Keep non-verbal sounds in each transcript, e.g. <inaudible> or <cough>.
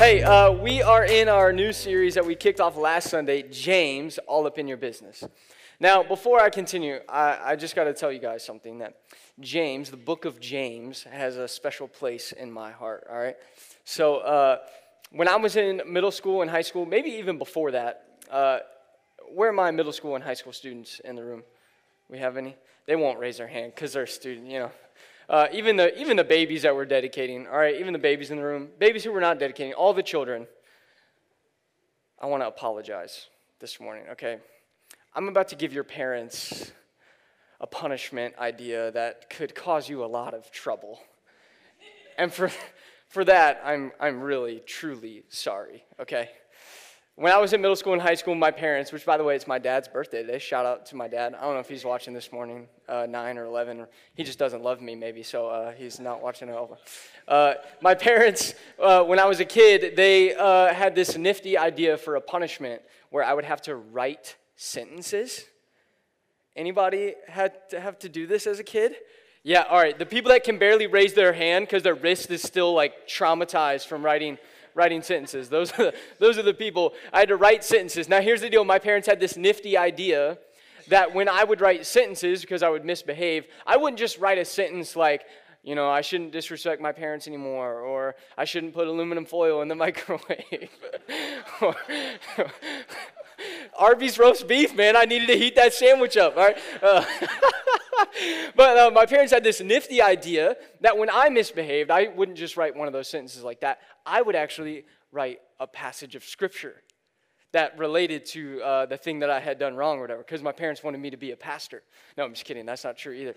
Hey, uh, we are in our new series that we kicked off last Sunday, James, All Up in Your Business. Now, before I continue, I, I just got to tell you guys something that James, the book of James, has a special place in my heart, all right? So, uh, when I was in middle school and high school, maybe even before that, uh, where are my middle school and high school students in the room? We have any? They won't raise their hand because they're a student, you know. Uh, even, the, even the babies that we're dedicating, all right, even the babies in the room, babies who we're not dedicating, all the children, I want to apologize this morning, okay? I'm about to give your parents a punishment idea that could cause you a lot of trouble. And for, <laughs> for that, I'm, I'm really, truly sorry, okay? When I was in middle school and high school, my parents, which by the way, it's my dad's birthday today, shout out to my dad. I don't know if he's watching this morning, uh, 9 or 11, or he just doesn't love me maybe, so uh, he's not watching at all. Uh, my parents, uh, when I was a kid, they uh, had this nifty idea for a punishment where I would have to write sentences. Anybody had to have to do this as a kid? Yeah, all right. The people that can barely raise their hand because their wrist is still like traumatized from writing writing sentences. Those are, the, those are the people. I had to write sentences. Now, here's the deal my parents had this nifty idea that when I would write sentences, because I would misbehave, I wouldn't just write a sentence like, you know, I shouldn't disrespect my parents anymore, or I shouldn't put aluminum foil in the <laughs> microwave. <laughs> <laughs> Arby's roast beef, man. I needed to heat that sandwich up. All right. Uh, <laughs> but uh, my parents had this nifty idea that when I misbehaved, I wouldn't just write one of those sentences like that. I would actually write a passage of scripture that related to uh, the thing that I had done wrong or whatever, because my parents wanted me to be a pastor. No, I'm just kidding. That's not true either.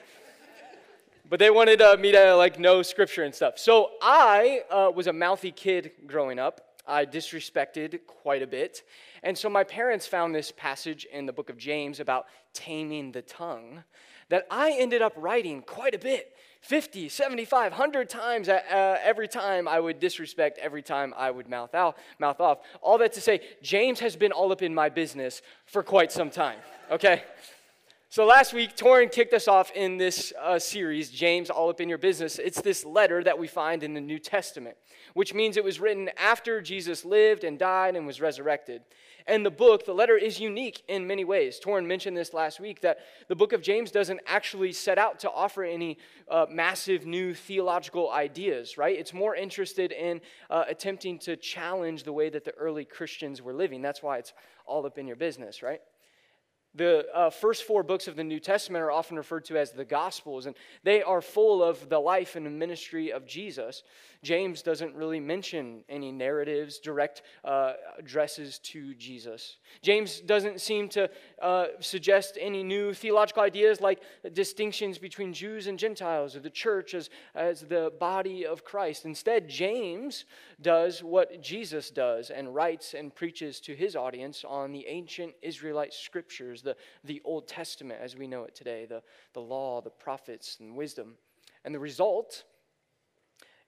<laughs> but they wanted uh, me to like know scripture and stuff. So I uh, was a mouthy kid growing up. I disrespected quite a bit. And so my parents found this passage in the book of James about taming the tongue that I ended up writing quite a bit 50, 75, 100 times uh, every time I would disrespect, every time I would mouth, out, mouth off. All that to say, James has been all up in my business for quite some time, okay? So last week, Torin kicked us off in this uh, series, James, All Up in Your Business. It's this letter that we find in the New Testament, which means it was written after Jesus lived and died and was resurrected. And the book, the letter, is unique in many ways. Torin mentioned this last week that the book of James doesn't actually set out to offer any uh, massive new theological ideas, right? It's more interested in uh, attempting to challenge the way that the early Christians were living. That's why it's all up in your business, right? The uh, first four books of the New Testament are often referred to as the Gospels, and they are full of the life and the ministry of Jesus. James doesn't really mention any narratives, direct uh, addresses to Jesus. James doesn't seem to uh, suggest any new theological ideas like distinctions between Jews and Gentiles or the church as, as the body of Christ. Instead, James does what Jesus does and writes and preaches to his audience on the ancient Israelite scriptures the, the Old Testament as we know it today, the, the law, the prophets, and wisdom. And the result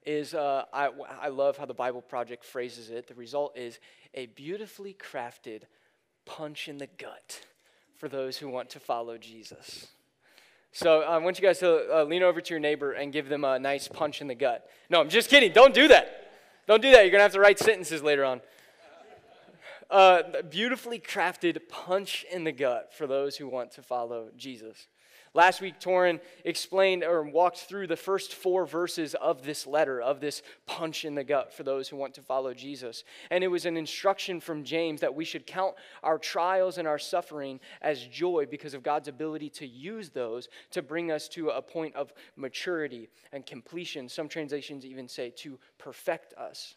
is uh, I, I love how the Bible Project phrases it. The result is a beautifully crafted punch in the gut for those who want to follow Jesus. So I want you guys to uh, lean over to your neighbor and give them a nice punch in the gut. No, I'm just kidding. Don't do that. Don't do that. You're going to have to write sentences later on uh, beautifully crafted punch in the gut for those who want to follow Jesus. Last week, Torin explained or walked through the first four verses of this letter, of this punch in the gut for those who want to follow Jesus. And it was an instruction from James that we should count our trials and our suffering as joy because of God's ability to use those to bring us to a point of maturity and completion. Some translations even say to perfect us.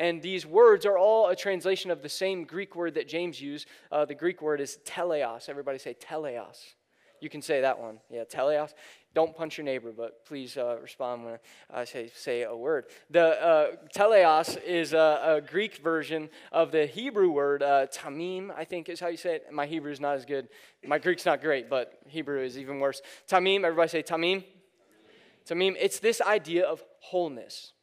And these words are all a translation of the same Greek word that James used. Uh, the Greek word is teleos. Everybody say teleos. You can say that one. Yeah, teleos. Don't punch your neighbor, but please uh, respond when I say, say a word. The uh, teleos is a, a, Greek version of the Hebrew word uh, tamim, I think is how you say it. My Hebrew is not as good. My Greek's not great, but Hebrew is even worse. Tamim, everybody say tamim. Tamim, it's this idea of wholeness.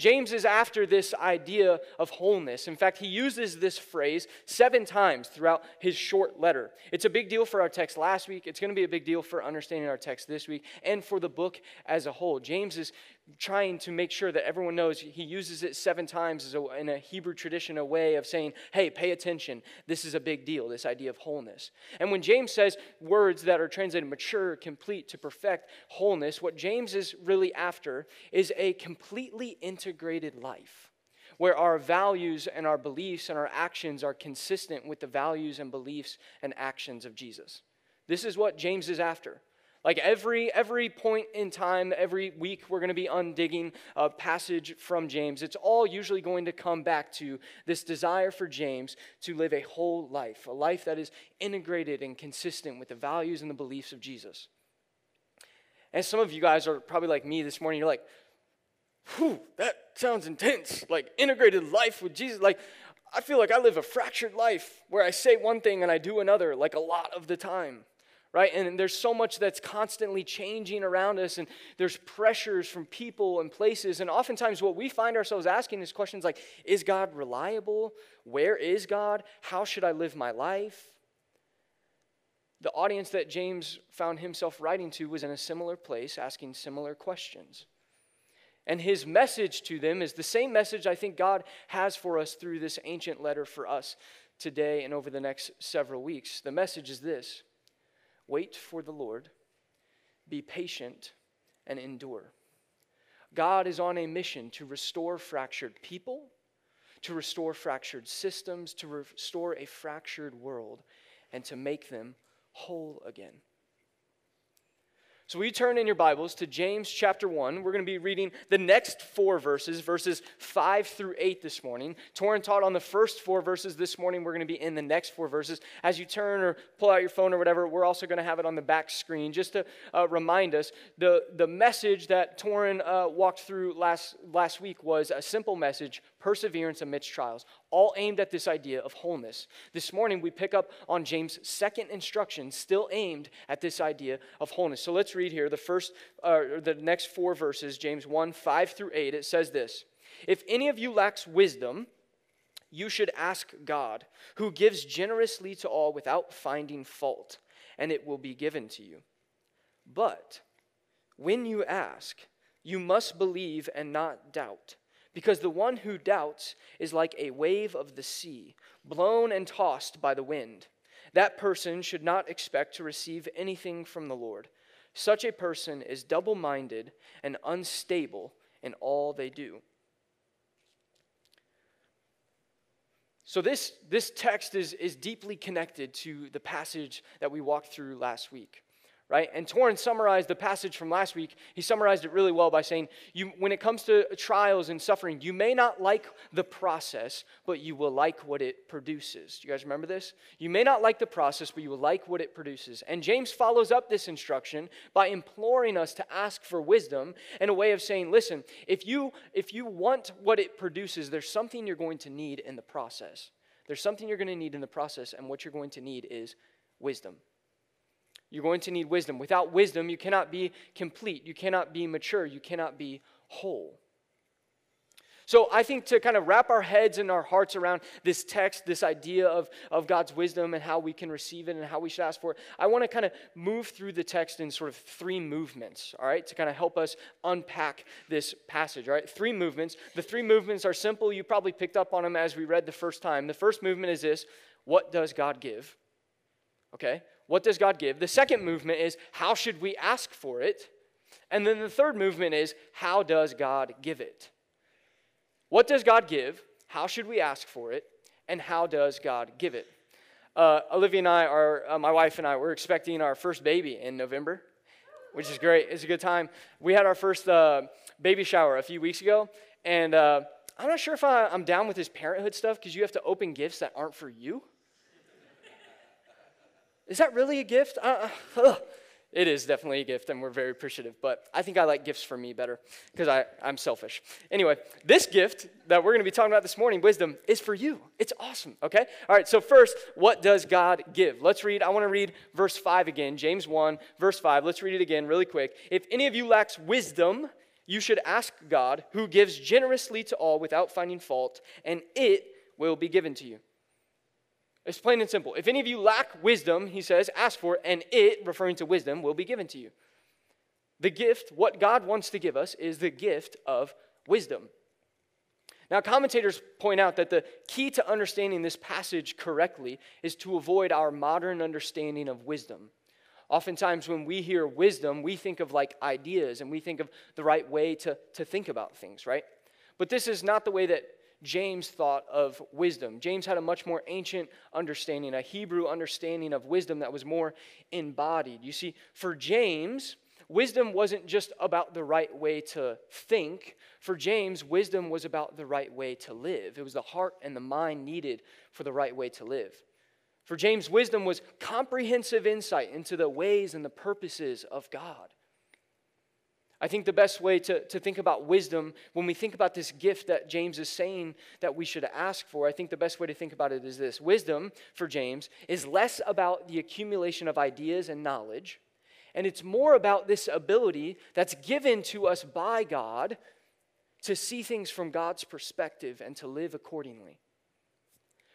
James is after this idea of wholeness. In fact, he uses this phrase seven times throughout his short letter. It's a big deal for our text last week. It's going to be a big deal for understanding our text this week and for the book as a whole. James is trying to make sure that everyone knows he uses it seven times a, in a Hebrew tradition, a way of saying, hey, pay attention. This is a big deal, this idea of wholeness. And when James says words that are translated mature, complete, to perfect wholeness, what James is really after is a completely integrated life where our values and our beliefs and our actions are consistent with the values and beliefs and actions of Jesus. This is what James is after. Like every every point in time, every week we're going to be undigging a passage from James. It's all usually going to come back to this desire for James to live a whole life, a life that is integrated and consistent with the values and the beliefs of Jesus. And some of you guys are probably like me this morning. You're like, "Whew, that sounds intense." Like integrated life with Jesus. Like I feel like I live a fractured life where I say one thing and I do another, like a lot of the time right? And there's so much that's constantly changing around us, and there's pressures from people and places. And oftentimes, what we find ourselves asking is questions like Is God reliable? Where is God? How should I live my life? The audience that James found himself writing to was in a similar place, asking similar questions. And his message to them is the same message I think God has for us through this ancient letter for us today and over the next several weeks. The message is this Wait for the Lord, be patient, and endure. God is on a mission to restore fractured people, to restore fractured systems, to restore a fractured world, and to make them whole again. So we turn in your Bibles to James chapter 1. We're going to be reading the next four verses, verses 5 through 8 this morning. Torin taught on the first four verses this morning. We're going to be in the next four verses. As you turn or pull out your phone or whatever, we're also going to have it on the back screen just to uh, remind us. The, the message that Torin uh, walked through last, last week was a simple message perseverance amidst trials, all aimed at this idea of wholeness. This morning, we pick up on James' second instruction, still aimed at this idea of wholeness. So let's read here the first, uh, the next four verses, James 1 5 through 8. It says this If any of you lacks wisdom, you should ask God, who gives generously to all without finding fault, and it will be given to you. But when you ask, you must believe and not doubt because the one who doubts is like a wave of the sea, blown and tossed by the wind. That person should not expect to receive anything from the Lord. Such a person is double minded and unstable in all they do. So, this, this text is, is deeply connected to the passage that we walked through last week right? And Torin summarized the passage from last week. He summarized it really well by saying, you, when it comes to trials and suffering, you may not like the process, but you will like what it produces. Do you guys remember this? You may not like the process, but you will like what it produces. And James follows up this instruction by imploring us to ask for wisdom in a way of saying, listen, if you if you want what it produces, there's something you're going to need in the process. There's something you're going to need in the process, and what you're going to need is wisdom. You're going to need wisdom. Without wisdom, you cannot be complete. You cannot be mature. You cannot be whole. So, I think to kind of wrap our heads and our hearts around this text, this idea of, of God's wisdom and how we can receive it and how we should ask for it, I want to kind of move through the text in sort of three movements, all right, to kind of help us unpack this passage, all right? Three movements. The three movements are simple. You probably picked up on them as we read the first time. The first movement is this What does God give? Okay? What does God give? The second movement is how should we ask for it? And then the third movement is how does God give it? What does God give? How should we ask for it? And how does God give it? Uh, Olivia and I are, uh, my wife and I, we're expecting our first baby in November, which is great. It's a good time. We had our first uh, baby shower a few weeks ago, and uh, I'm not sure if I, I'm down with this parenthood stuff because you have to open gifts that aren't for you. Is that really a gift? Uh, uh it is definitely a gift, and we're very appreciative. But I think I like gifts for me better because I'm selfish. Anyway, this gift that we're going to be talking about this morning, wisdom, is for you. It's awesome, okay? All right, so first, what does God give? Let's read. I want to read verse 5 again, James 1, verse 5. Let's read it again really quick. If any of you lacks wisdom, you should ask God, who gives generously to all without finding fault, and it will be given to you. It's plain and simple. If any of you lack wisdom, he says, ask for it, and it, referring to wisdom, will be given to you. The gift, what God wants to give us, is the gift of wisdom. Now, commentators point out that the key to understanding this passage correctly is to avoid our modern understanding of wisdom. Oftentimes, when we hear wisdom, we think of like ideas and we think of the right way to, to think about things, right? But this is not the way that James thought of wisdom. James had a much more ancient understanding, a Hebrew understanding of wisdom that was more embodied. You see, for James, wisdom wasn't just about the right way to think. For James, wisdom was about the right way to live. It was the heart and the mind needed for the right way to live. For James, wisdom was comprehensive insight into the ways and the purposes of God. I think the best way to, to think about wisdom, when we think about this gift that James is saying that we should ask for, I think the best way to think about it is this Wisdom, for James, is less about the accumulation of ideas and knowledge, and it's more about this ability that's given to us by God to see things from God's perspective and to live accordingly.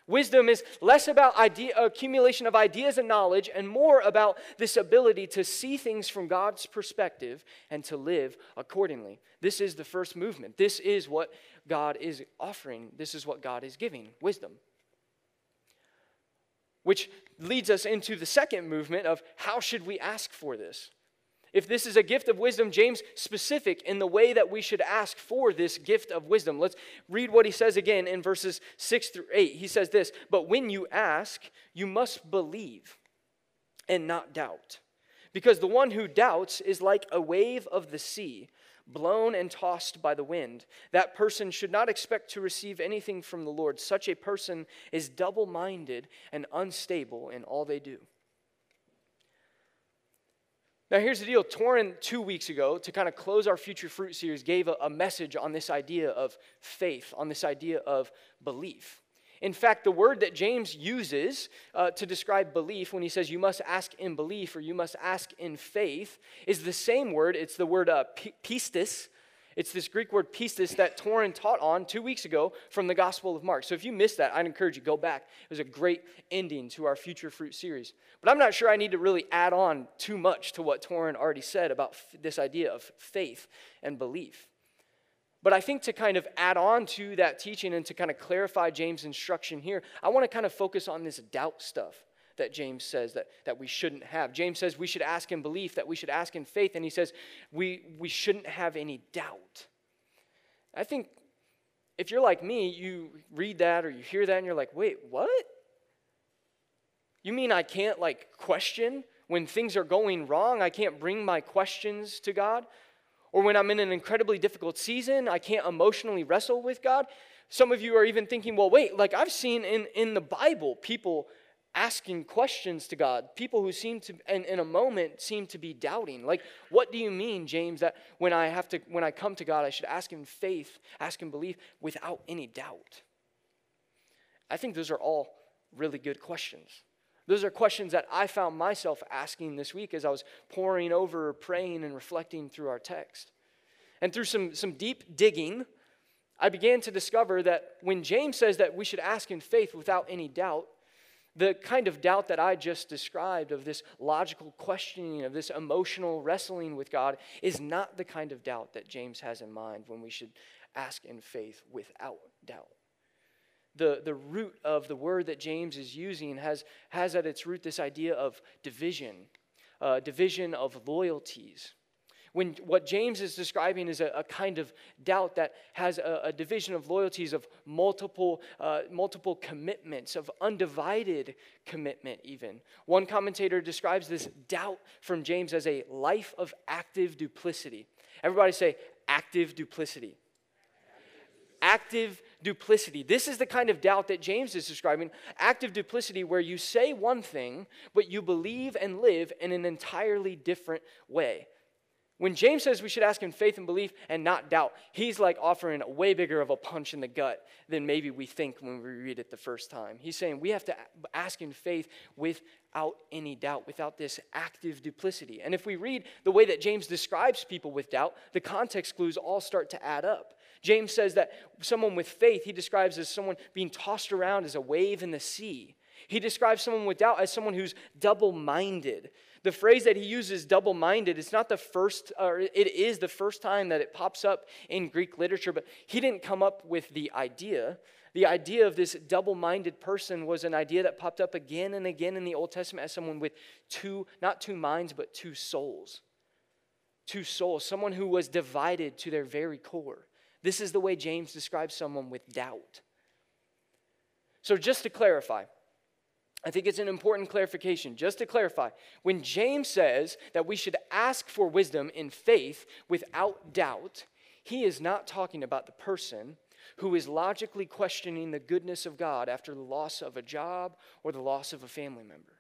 Wisdom is less about idea, accumulation of ideas and knowledge and more about this ability to see things from God's perspective and to live accordingly. This is the first movement. This is what God is offering. This is what God is giving wisdom. Which leads us into the second movement of how should we ask for this? If this is a gift of wisdom, James specific in the way that we should ask for this gift of wisdom. Let's read what he says again in verses 6 through 8. He says this, "But when you ask, you must believe and not doubt, because the one who doubts is like a wave of the sea, blown and tossed by the wind. That person should not expect to receive anything from the Lord. Such a person is double-minded and unstable in all they do." Now, here's the deal. Torin, two weeks ago, to kind of close our Future Fruit series, gave a, a message on this idea of faith, on this idea of belief. In fact, the word that James uses uh, to describe belief when he says you must ask in belief or you must ask in faith is the same word. It's the word uh, pistis, it's this Greek word pistis that Torin taught on two weeks ago from the Gospel of Mark. So if you missed that, I'd encourage you go back. It was a great ending to our Future Fruit series. But I'm not sure I need to really add on too much to what Torin already said about f- this idea of faith and belief. But I think to kind of add on to that teaching and to kind of clarify James' instruction here, I want to kind of focus on this doubt stuff that James says that, that we shouldn't have. James says we should ask in belief, that we should ask in faith, and he says we, we shouldn't have any doubt. I think if you're like me, you read that or you hear that and you're like, wait, what? You mean I can't like question when things are going wrong? I can't bring my questions to God? Or when I'm in an incredibly difficult season, I can't emotionally wrestle with God? Some of you are even thinking, well, wait, like I've seen in, in the Bible people asking questions to God. People who seem to, and in a moment, seem to be doubting. Like, what do you mean, James, that when I have to, when I come to God, I should ask in faith, ask in belief without any doubt? I think those are all really good questions. Those are questions that I found myself asking this week as I was poring over, praying, and reflecting through our text. And through some, some deep digging, I began to discover that when James says that we should ask in faith without any doubt, the kind of doubt that I just described, of this logical questioning, of this emotional wrestling with God, is not the kind of doubt that James has in mind when we should ask in faith without doubt. The, the root of the word that James is using has, has at its root this idea of division, uh, division of loyalties when what James is describing is a, a kind of doubt that has a, a division of loyalties, of multiple, uh, multiple commitments, of undivided commitment, even. One commentator describes this doubt from James as a life of active duplicity. Everybody say, active duplicity. Active duplicity. This is the kind of doubt that James is describing. Active duplicity, where you say one thing, but you believe and live in an entirely different way. When James says we should ask in faith and belief and not doubt, he's like offering a way bigger of a punch in the gut than maybe we think when we read it the first time. He's saying we have to ask in faith without any doubt, without this active duplicity. And if we read the way that James describes people with doubt, the context clues all start to add up. James says that someone with faith, he describes as someone being tossed around as a wave in the sea. He describes someone with doubt as someone who's double minded, the phrase that he uses, double minded, it's not the first, or it is the first time that it pops up in Greek literature, but he didn't come up with the idea. The idea of this double minded person was an idea that popped up again and again in the Old Testament as someone with two, not two minds, but two souls. Two souls, someone who was divided to their very core. This is the way James describes someone with doubt. So, just to clarify, I think it's an important clarification. Just to clarify, when James says that we should ask for wisdom in faith without doubt, he is not talking about the person who is logically questioning the goodness of God after the loss of a job or the loss of a family member.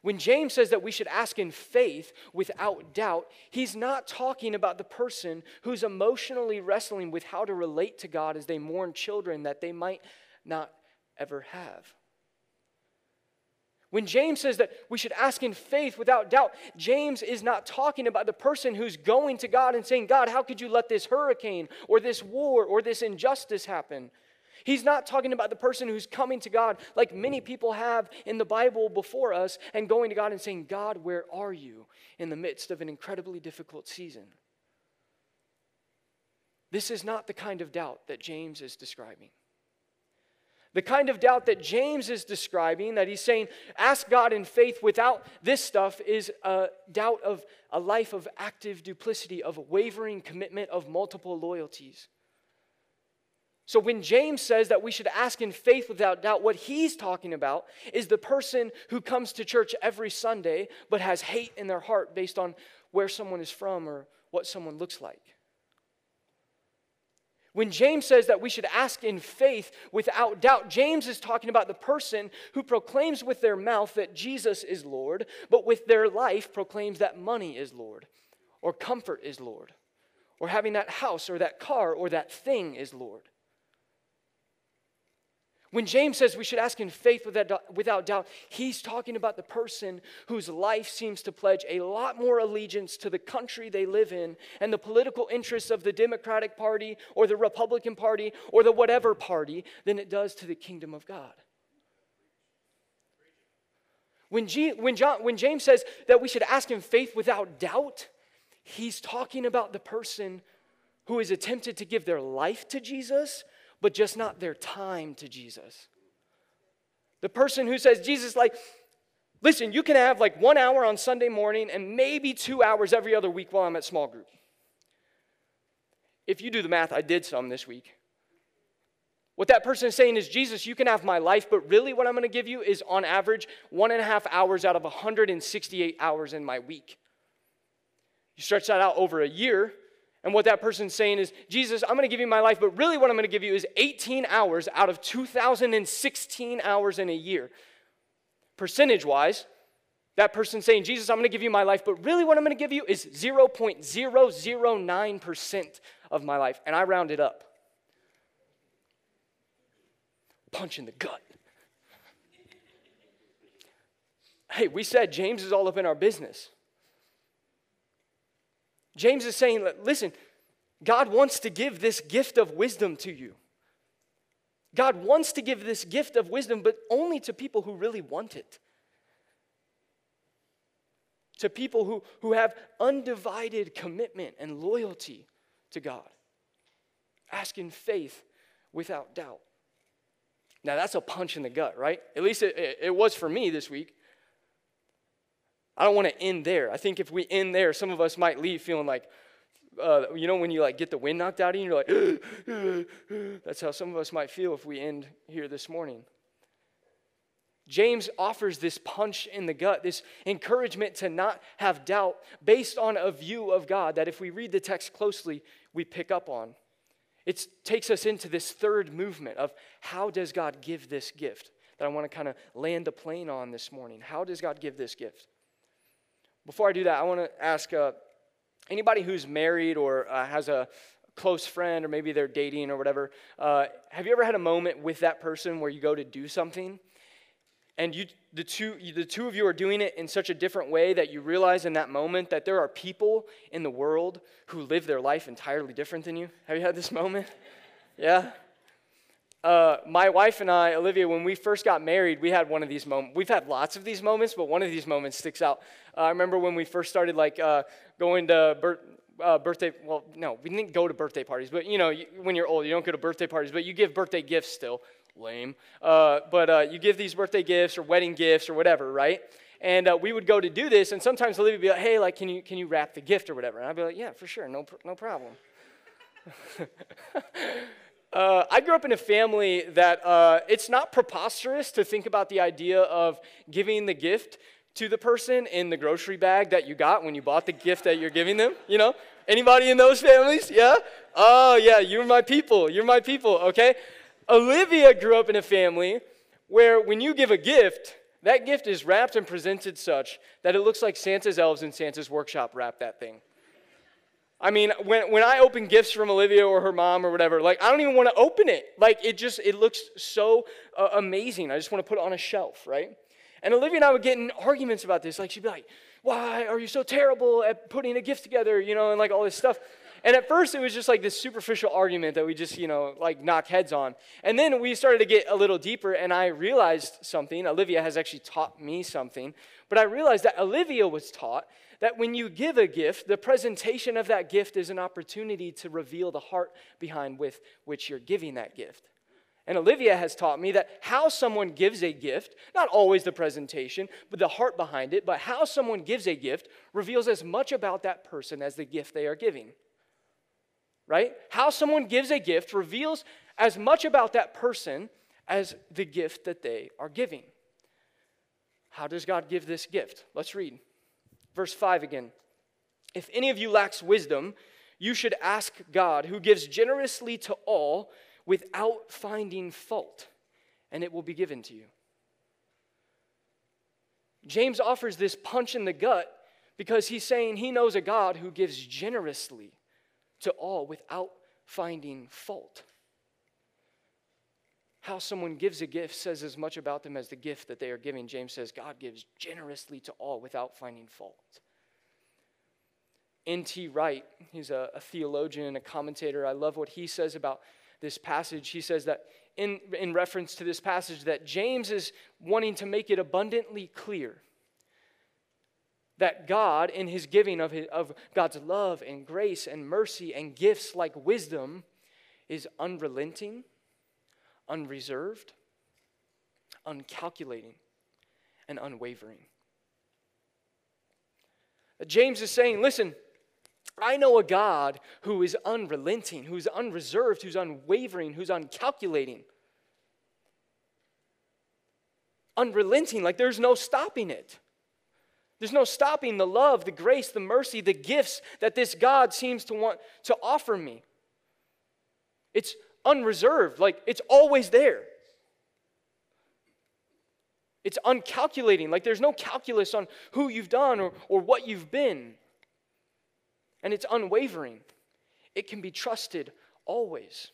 When James says that we should ask in faith without doubt, he's not talking about the person who's emotionally wrestling with how to relate to God as they mourn children that they might not ever have. When James says that we should ask in faith without doubt, James is not talking about the person who's going to God and saying, God, how could you let this hurricane or this war or this injustice happen? He's not talking about the person who's coming to God like many people have in the Bible before us and going to God and saying, God, where are you in the midst of an incredibly difficult season? This is not the kind of doubt that James is describing. The kind of doubt that James is describing, that he's saying, ask God in faith without this stuff, is a doubt of a life of active duplicity, of wavering commitment, of multiple loyalties. So when James says that we should ask in faith without doubt, what he's talking about is the person who comes to church every Sunday but has hate in their heart based on where someone is from or what someone looks like. When James says that we should ask in faith without doubt, James is talking about the person who proclaims with their mouth that Jesus is Lord, but with their life proclaims that money is Lord, or comfort is Lord, or having that house or that car or that thing is Lord. When James says we should ask in faith without doubt, he's talking about the person whose life seems to pledge a lot more allegiance to the country they live in and the political interests of the Democratic Party or the Republican Party or the whatever party than it does to the kingdom of God. When, G, when, John, when James says that we should ask in faith without doubt, he's talking about the person who is attempted to give their life to Jesus but just not their time to Jesus. The person who says, Jesus, like, listen, you can have like one hour on Sunday morning and maybe two hours every other week while I'm at small group. If you do the math, I did some this week. What that person is saying is, Jesus, you can have my life, but really what I'm going to give you is on average one and a half hours out of 168 hours in my week. You stretch that out over a year, and what that person's saying is, Jesus, I'm going to give you my life, but really what I'm going to give you is 18 hours out of 2,016 hours in a year. Percentage wise, that person's saying, Jesus, I'm going to give you my life, but really what I'm going to give you is 0.009% of my life. And I round it up. Punch in the gut. Hey, we said James is all up in our business. James is saying, listen, God wants to give this gift of wisdom to you. God wants to give this gift of wisdom, but only to people who really want it. To people who, who have undivided commitment and loyalty to God. Ask in faith without doubt. Now, that's a punch in the gut, right? At least it, it, it was for me this week. I don't want to end there. I think if we end there, some of us might leave feeling like, uh, you know, when you like get the wind knocked out of you, you're like, <gasps> that's how some of us might feel if we end here this morning. James offers this punch in the gut, this encouragement to not have doubt based on a view of God that if we read the text closely, we pick up on. It takes us into this third movement of how does God give this gift that I want to kind of land the plane on this morning. How does God give this gift? Before I do that, I want to ask uh, anybody who's married or uh, has a close friend or maybe they're dating or whatever, uh, have you ever had a moment with that person where you go to do something and you, the, two, the two of you are doing it in such a different way that you realize in that moment that there are people in the world who live their life entirely different than you? Have you had this moment? <laughs> yeah? Uh, my wife and I, Olivia, when we first got married, we had one of these moments. We've had lots of these moments, but one of these moments sticks out. Uh, I remember when we first started like uh, going to bir- uh, birthday. Well, no, we didn't go to birthday parties, but you know, you, when you're old, you don't go to birthday parties, but you give birthday gifts still. Lame. Uh, but uh, you give these birthday gifts or wedding gifts or whatever, right? And we would go to do this, and sometimes Olivia would be like, "Hey, like, can you can you wrap the gift or whatever?" And I'd be like, "Yeah, for sure, no no problem." <laughs> <laughs> Uh, I grew up in a family that uh, it's not preposterous to think about the idea of giving the gift to the person in the grocery bag that you got when you bought the gift that you're giving them. You know, anybody in those families? Yeah. Oh yeah, you're my people. You're my people. Okay. Olivia grew up in a family where when you give a gift, that gift is wrapped and presented such that it looks like Santa's elves in Santa's workshop wrapped that thing. I mean, when, when I open gifts from Olivia or her mom or whatever, like, I don't even want to open it. Like, it just, it looks so uh, amazing. I just want to put it on a shelf, right? And Olivia and I would get in arguments about this. Like, she'd be like, why are you so terrible at putting a gift together, you know, and like all this stuff. And at first, it was just like this superficial argument that we just, you know, like knock heads on. And then we started to get a little deeper, and I realized something. Olivia has actually taught me something. But I realized that Olivia was taught that when you give a gift, the presentation of that gift is an opportunity to reveal the heart behind with which you're giving that gift. And Olivia has taught me that how someone gives a gift, not always the presentation, but the heart behind it, but how someone gives a gift reveals as much about that person as the gift they are giving. Right? How someone gives a gift reveals as much about that person as the gift that they are giving. How does God give this gift? Let's read. Verse 5 again. If any of you lacks wisdom, you should ask God, who gives generously to all without finding fault, and it will be given to you. James offers this punch in the gut because he's saying he knows a God who gives generously to all without finding fault. How someone gives a gift says as much about them as the gift that they are giving. James says God gives generously to all without finding fault. N.T. Wright, he's a, a theologian and a commentator. I love what he says about this passage. He says that in, in reference to this passage, that James is wanting to make it abundantly clear that God, in his giving of, his, of God's love and grace and mercy and gifts like wisdom, is unrelenting unreserved, uncalculating, and unwavering. James is saying, listen, I know a God who is unrelenting, who's unreserved, who's unwavering, who's uncalculating. Unrelenting, like there's no stopping it. There's no stopping the love, the grace, the mercy, the gifts that this God seems to want to offer me. It's unreserved, like it's always there. It's uncalculating, like there's no calculus on who you've done or, or what you've been. And it's unwavering. It can be trusted always.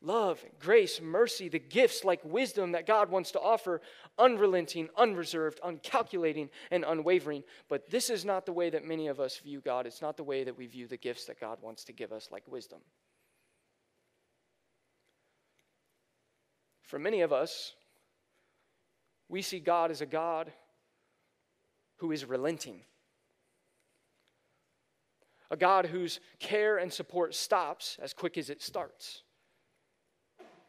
Love, grace, mercy, the gifts like wisdom that God wants to offer, unrelenting, unreserved, uncalculating, and unwavering. But this is not the way that many of us view God. It's not the way that we view the gifts that God wants to give us, like wisdom. For many of us, we see God as a God who is relenting, a God whose care and support stops as quick as it starts.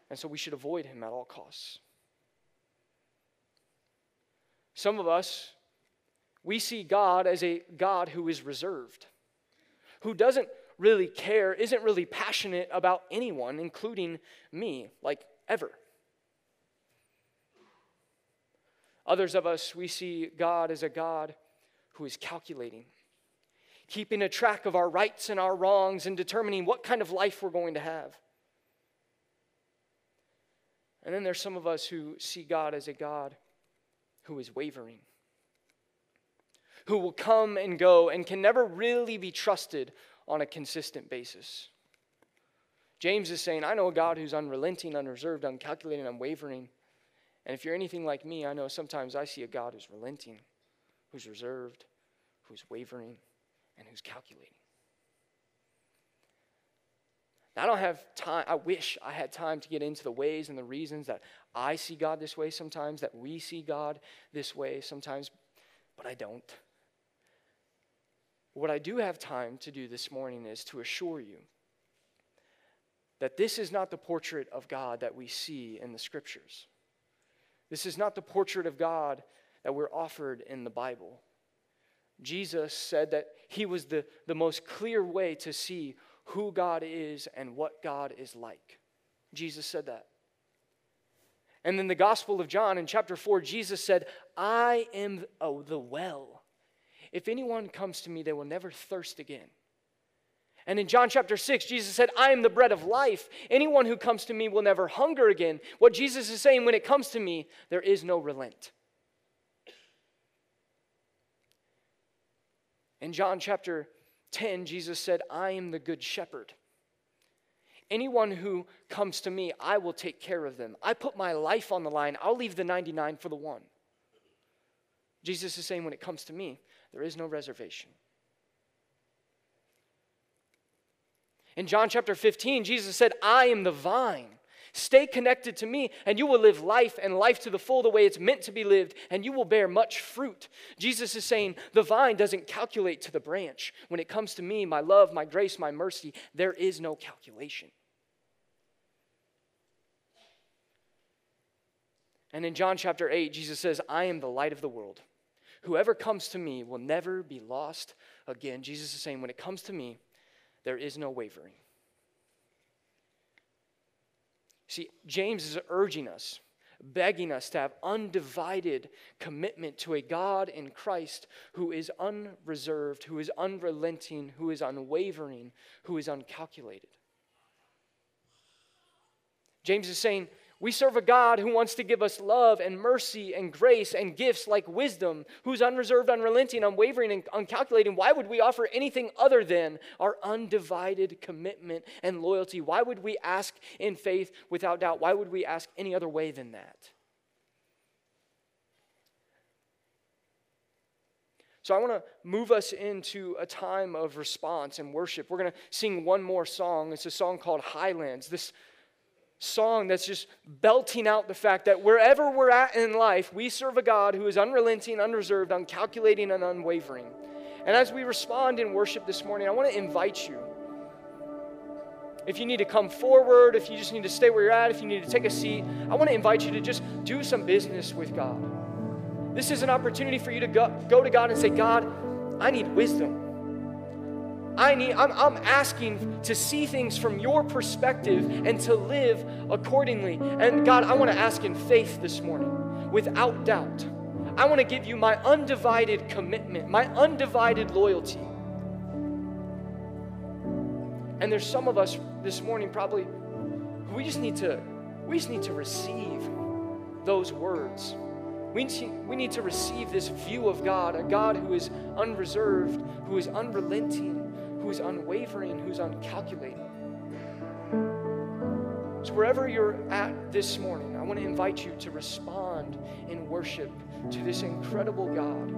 And so we should avoid him at all costs. Some of us, we see God as a God who is reserved, who doesn't really care, isn't really passionate about anyone, including me, like ever. Others of us, we see God as a God who is calculating, keeping a track of our rights and our wrongs and determining what kind of life we're going to have. And then there's some of us who see God as a God who is wavering, who will come and go and can never really be trusted on a consistent basis. James is saying, I know a God who's unrelenting, unreserved, uncalculating, unwavering. And if you're anything like me, I know sometimes I see a God who's relenting, who's reserved, who's wavering, and who's calculating. I don't have time. I wish I had time to get into the ways and the reasons that I see God this way sometimes, that we see God this way sometimes, but I don't. What I do have time to do this morning is to assure you that this is not the portrait of God that we see in the scriptures. This is not the portrait of God that we're offered in the Bible. Jesus said that he was the, the most clear way to see who God is and what God is like. Jesus said that. And then the Gospel of John in chapter 4, Jesus said, I am oh, the well. If anyone comes to me, they will never thirst again. And in John chapter 6, Jesus said, I am the bread of life. Anyone who comes to me will never hunger again. What Jesus is saying, when it comes to me, there is no relent. In John chapter 10, Jesus said, I am the good shepherd. Anyone who comes to me, I will take care of them. I put my life on the line. I'll leave the 99 for the one. Jesus is saying, when it comes to me, there is no reservation. In John chapter 15, Jesus said, I am the vine. Stay connected to me, and you will live life and life to the full the way it's meant to be lived, and you will bear much fruit. Jesus is saying the vine doesn't calculate to the branch. When it comes to me, my love, my grace, my mercy, there is no calculation. And in John chapter 8, Jesus says, I am the light of the world. Whoever comes to me will never be lost again. Jesus is saying, when it comes to me, there is no wavering. See, James is urging us, begging us to have undivided commitment to a God in Christ who is unreserved, who is unrelenting, who is unwavering, who is uncalculated. James is saying, we serve a God who wants to give us love and mercy and grace and gifts like wisdom, who's unreserved, unrelenting, unwavering, and uncalculating. Why would we offer anything other than our undivided commitment and loyalty? Why would we ask in faith without doubt? Why would we ask any other way than that? So I want to move us into a time of response and worship. We're going to sing one more song. It's a song called Highlands. This song that's just belting out the fact that wherever we're at in life, we serve a God who is unrelenting, unreserved, uncalculating, and unwavering. And as we respond in worship this morning, I want to invite you. If you need to come forward, if you just need to stay where you're at, if you need to take a seat, I want to invite you to just do some business with God. This is an opportunity for you to go, go to God and say, God, I need wisdom. I need, I'm, I'm asking to see things from your perspective and to live accordingly. And God, I want to ask in faith this morning, without doubt. I want to give you my undivided commitment, my undivided loyalty. And there's some of us this morning probably we just need to we just need to receive those words. We need, we need to receive this view of God, a God who is unreserved, who is unrelenting, who's unwavering, who's uncalculating. So, wherever you're at this morning, I want to invite you to respond in worship to this incredible God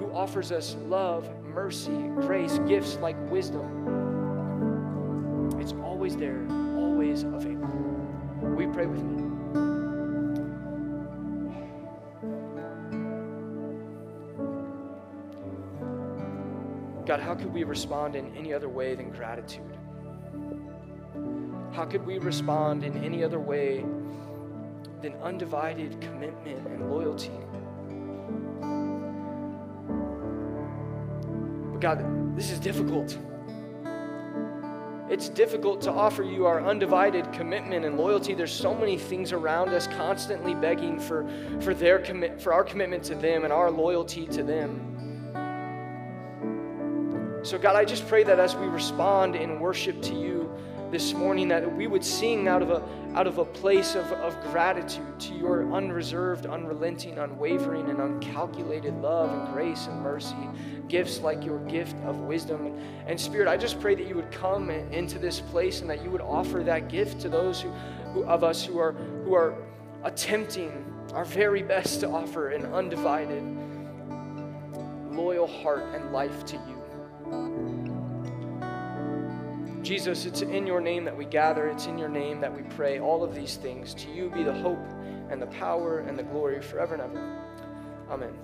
who offers us love, mercy, grace, gifts like wisdom. It's always there, always available. We pray with me? God, how could we respond in any other way than gratitude? How could we respond in any other way than undivided commitment and loyalty? But God, this is difficult. It's difficult to offer you our undivided commitment and loyalty. There's so many things around us constantly begging for, for, their commit, for our commitment to them and our loyalty to them. So, God, I just pray that as we respond in worship to you this morning, that we would sing out of a, out of a place of, of gratitude to your unreserved, unrelenting, unwavering, and uncalculated love and grace and mercy, gifts like your gift of wisdom. And, Spirit, I just pray that you would come into this place and that you would offer that gift to those who, who of us who are, who are attempting our very best to offer an undivided, loyal heart and life to you. Jesus, it's in your name that we gather, it's in your name that we pray all of these things. To you be the hope and the power and the glory forever and ever. Amen.